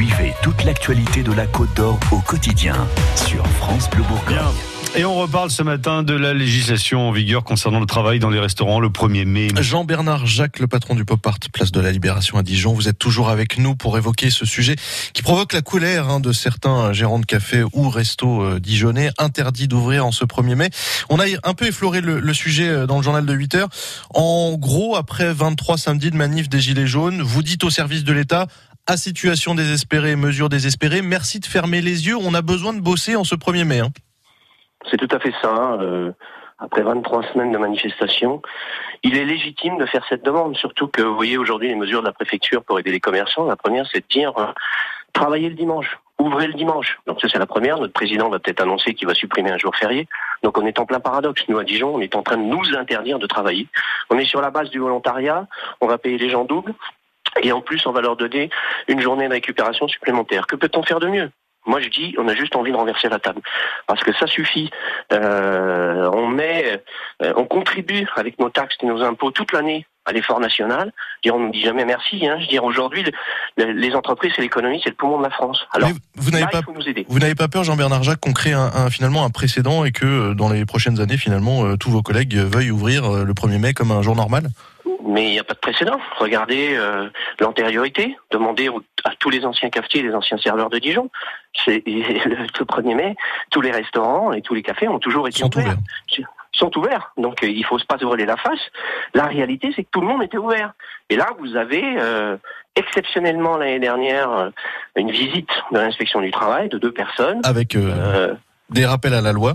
Suivez toute l'actualité de la Côte d'Or au quotidien sur France Bleu Bourgogne. Et on reparle ce matin de la législation en vigueur concernant le travail dans les restaurants le 1er mai. Jean-Bernard Jacques, le patron du Pop Art, place de la Libération à Dijon, vous êtes toujours avec nous pour évoquer ce sujet qui provoque la colère hein, de certains gérants de café ou restos euh, dijonnais interdits d'ouvrir en ce 1er mai. On a un peu effleuré le, le, sujet euh, dans le journal de 8 heures. En gros, après 23 samedis de manif des Gilets jaunes, vous dites au service de l'État à situation désespérée, mesure désespérée, merci de fermer les yeux, on a besoin de bosser en ce 1er mai. Hein. C'est tout à fait ça. Euh, après 23 semaines de manifestation, il est légitime de faire cette demande, surtout que vous voyez aujourd'hui les mesures de la préfecture pour aider les commerçants. La première, c'est de dire euh, travailler le dimanche, ouvrez le dimanche. Donc ça, c'est la première. Notre président va peut-être annoncer qu'il va supprimer un jour férié. Donc on est en plein paradoxe. Nous, à Dijon, on est en train de nous interdire de travailler. On est sur la base du volontariat. On va payer les gens double. Et en plus, on va leur donner une journée de récupération supplémentaire. Que peut-on faire de mieux? Moi, je dis, on a juste envie de renverser la table, parce que ça suffit. Euh, on met, euh, on contribue avec nos taxes et nos impôts toute l'année à l'effort national. on nous dit jamais merci. Hein. Je veux dire, aujourd'hui, le, les entreprises et l'économie, c'est le poumon de la France. Alors, vous n'avez pas, nous aider. Vous n'avez pas peur, Jean-Bernard Jacques, qu'on crée un, un, finalement un précédent et que euh, dans les prochaines années, finalement, euh, tous vos collègues veuillent ouvrir euh, le 1er mai comme un jour normal? Mais il n'y a pas de précédent. Regardez euh, l'antériorité, demandez à tous les anciens cafetiers et les anciens serveurs de Dijon. C'est le, 1er mai, tous les restaurants et tous les cafés ont toujours été sont ouverts. Sont ouverts. Donc euh, il faut pas se voler la face. La réalité, c'est que tout le monde était ouvert. Et là, vous avez euh, exceptionnellement l'année dernière une visite de l'inspection du travail de deux personnes. Avec des rappels à la loi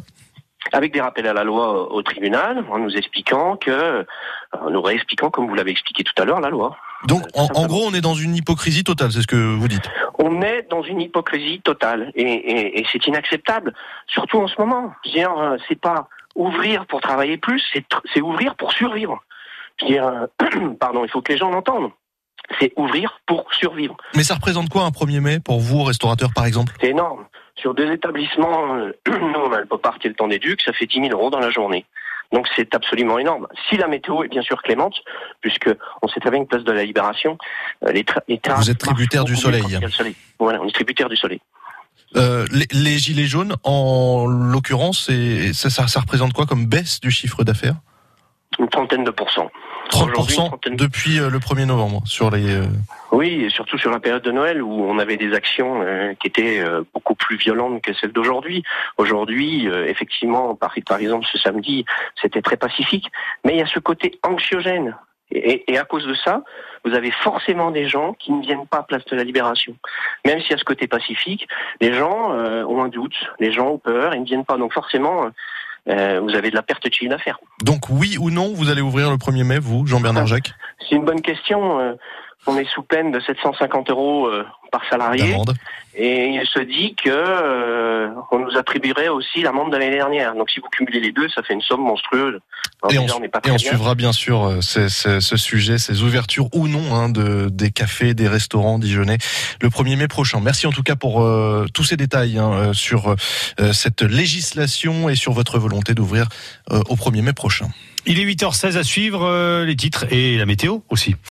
avec des rappels à la loi au tribunal, en nous expliquant que, en nous réexpliquant, comme vous l'avez expliqué tout à l'heure, la loi. Donc, en, en, gros, on est dans une hypocrisie totale, c'est ce que vous dites. On est dans une hypocrisie totale, et, et, et c'est inacceptable, surtout en ce moment. Je veux dire, c'est pas ouvrir pour travailler plus, c'est ouvrir pour survivre. Je veux dire, pardon, il faut que les gens l'entendent. C'est ouvrir pour survivre. Mais ça représente quoi un 1er mai pour vous, restaurateur par exemple? C'est énorme. Sur deux établissements, euh, nous on a le pop art et le temps d'éduc, ça fait 10 000 euros dans la journée. Donc c'est absolument énorme. Si la météo est bien sûr clémente, puisque on sait très bien que place de la Libération, euh, les, les Vous êtes tributaire du soleil. soleil. Voilà, on est tributaire du soleil. Euh, les, les, gilets jaunes, en l'occurrence, ça, ça, ça représente quoi comme baisse du chiffre d'affaires? Une trentaine de pourcents. 30% depuis euh, le 1er novembre sur les. Euh, oui, et surtout sur la période de Noël où on avait des actions euh, qui étaient beaucoup plus violentes que celles d'aujourd'hui. Aujourd'hui, effectivement, par, par exemple ce samedi, c'était très pacifique, mais il y a ce côté anxiogène. Et, et, à cause de ça, vous avez forcément des gens qui ne viennent pas à Place de la Libération. Même s'il y a ce côté pacifique, les gens ont un doute, les gens ont peur, ils ne viennent pas. Donc forcément, euh, vous avez de la perte de chiffre d'affaires. Donc oui ou non, vous allez ouvrir le 1er mai, vous, Jean-Bernard Jacques? C'est une bonne question. On est sous peine de 750 euros euh, par salarié. Et il se dit que euh, on nous attribuerait aussi l'amende de l'année dernière. Donc si vous cumulez les deux, ça fait une somme monstrueuse. et on, et on suivra bien sûr euh, ce sujet, ces ouvertures ou non hein, de, des cafés, des restaurants dijonnais le 1er mai prochain. Merci en tout cas pour euh, tous ces détails hein, sur cette législation et sur votre volonté d'ouvrir au 1er mai prochain. Il est 8h16 à suivre les titres et la météo aussi.